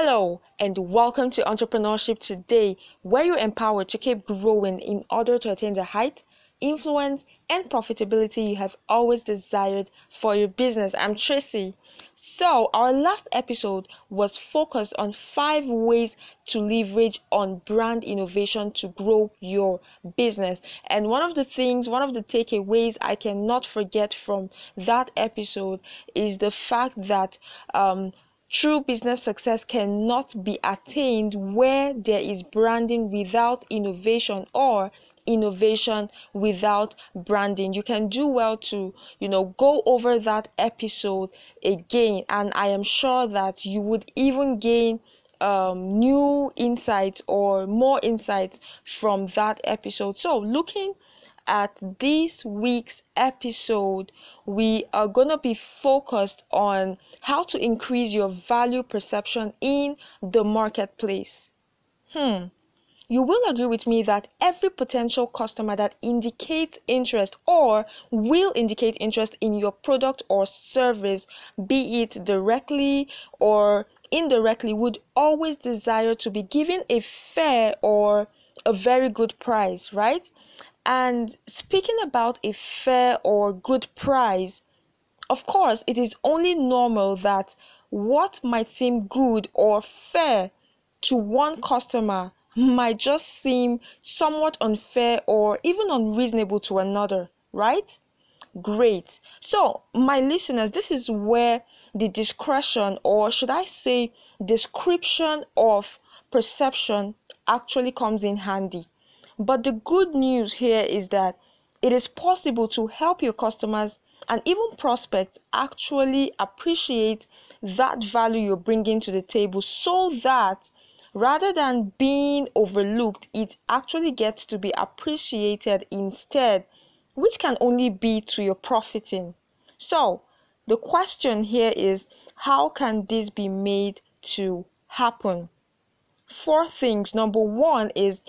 Hello, and welcome to Entrepreneurship Today, where you're empowered to keep growing in order to attain the height, influence, and profitability you have always desired for your business. I'm Tracy. So, our last episode was focused on five ways to leverage on brand innovation to grow your business. And one of the things, one of the takeaways I cannot forget from that episode is the fact that um, True business success cannot be attained where there is branding without innovation or innovation without branding. You can do well to, you know, go over that episode again, and I am sure that you would even gain um, new insights or more insights from that episode. So, looking at this week's episode, we are going to be focused on how to increase your value perception in the marketplace. Hmm. You will agree with me that every potential customer that indicates interest or will indicate interest in your product or service, be it directly or indirectly, would always desire to be given a fair or a very good price, right? And speaking about a fair or good price, of course, it is only normal that what might seem good or fair to one customer might just seem somewhat unfair or even unreasonable to another, right? Great. So, my listeners, this is where the discretion, or should I say, description of perception actually comes in handy. But the good news here is that it is possible to help your customers and even prospects actually appreciate that value you're bringing to the table so that rather than being overlooked, it actually gets to be appreciated instead, which can only be to your profiting. So, the question here is how can this be made to happen? Four things. Number one is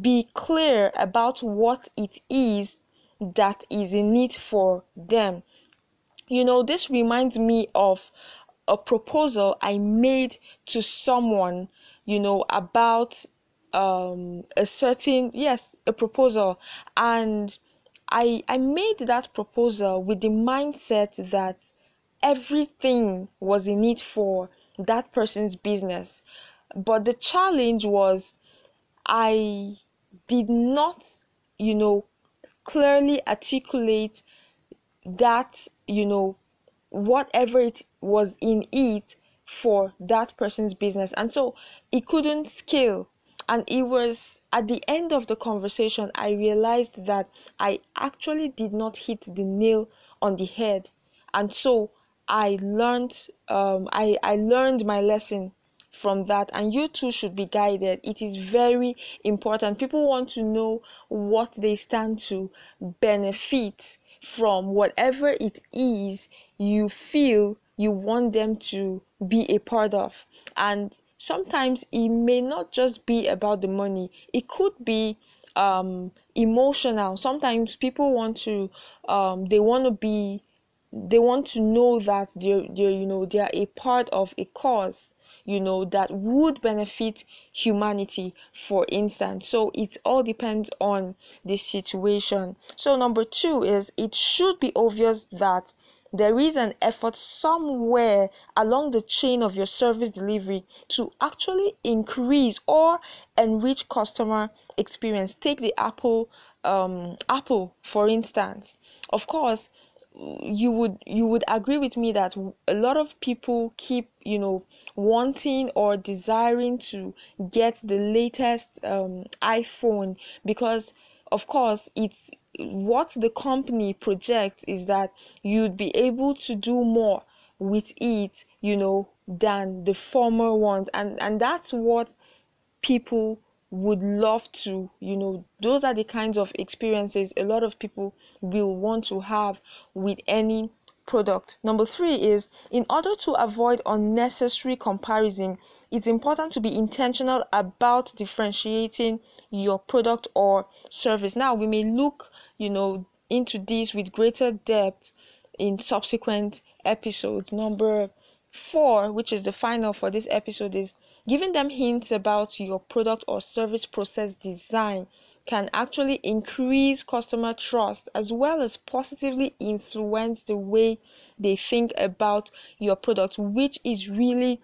be clear about what it is that is in need for them. You know, this reminds me of a proposal I made to someone, you know, about um, a certain, yes, a proposal. And I, I made that proposal with the mindset that everything was in need for that person's business. But the challenge was I did not, you know, clearly articulate that, you know, whatever it was in it for that person's business. And so it couldn't scale. And it was at the end of the conversation, I realized that I actually did not hit the nail on the head. And so I learned, um, I, I learned my lesson from that and you too should be guided. It is very important. People want to know what they stand to benefit from. Whatever it is you feel you want them to be a part of. And sometimes it may not just be about the money. It could be um, emotional. Sometimes people want to um, they want to be they want to know that they're, they're you know they are a part of a cause you know that would benefit humanity for instance. So it all depends on the situation. So number two is it should be obvious that there is an effort somewhere along the chain of your service delivery to actually increase or enrich customer experience. Take the apple um, apple for instance. Of course you would you would agree with me that a lot of people keep you know wanting or desiring to get the latest um, iphone because of course it's what the company projects is that you'd be able to do more with it you know than the former ones. And and that's what people would love to you know those are the kinds of experiences a lot of people will want to have with any product. Number 3 is in order to avoid unnecessary comparison it's important to be intentional about differentiating your product or service. Now we may look you know into this with greater depth in subsequent episodes. Number 4 which is the final for this episode is giving them hints about your product or service process design can actually increase customer trust as well as positively influence the way they think about your product, which is really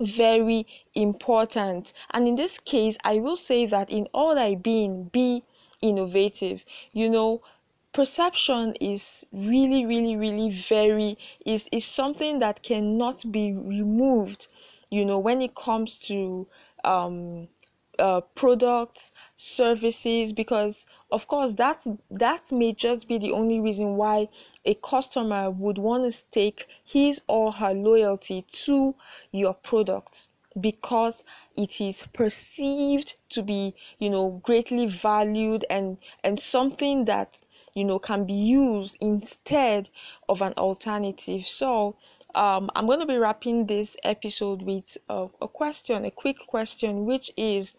very important. And in this case, I will say that in all I being, be innovative. You know, perception is really, really, really very is is something that cannot be removed. You know, when it comes to um uh, products services because of course that's that may just be the only reason why a customer would want to stake his or her loyalty to your product because it is perceived to be you know greatly valued and and something that you know can be used instead of an alternative. So um, I'm going to be wrapping this episode with a, a question, a quick question, which is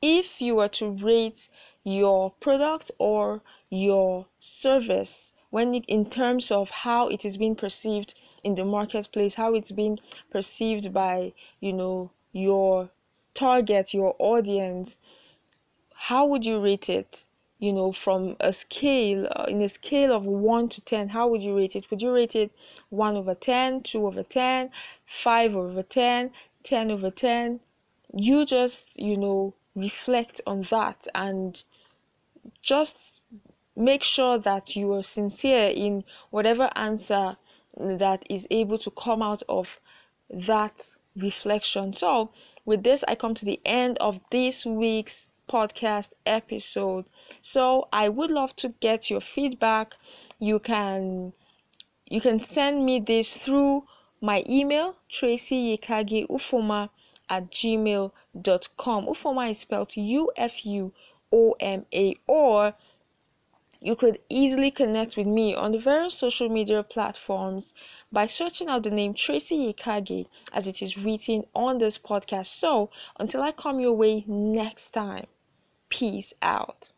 if you were to rate your product or your service when it, in terms of how it is being perceived in the marketplace how it's being perceived by you know your target your audience how would you rate it you know from a scale uh, in a scale of 1 to 10 how would you rate it would you rate it 1 over 10 2 over 10 5 over 10 10 over 10 you just you know reflect on that and just make sure that you are sincere in whatever answer that is able to come out of that reflection. So, with this, I come to the end of this week's podcast episode. So, I would love to get your feedback. You can you can send me this through my email tracy yekage ufuoma at gmail.com. Ufuoma is spelled U F U O M A, or you could easily connect with me on the various social media platforms by searching out the name Tracy Yekage as it is written on this podcast. So, until I come your way next time, peace out.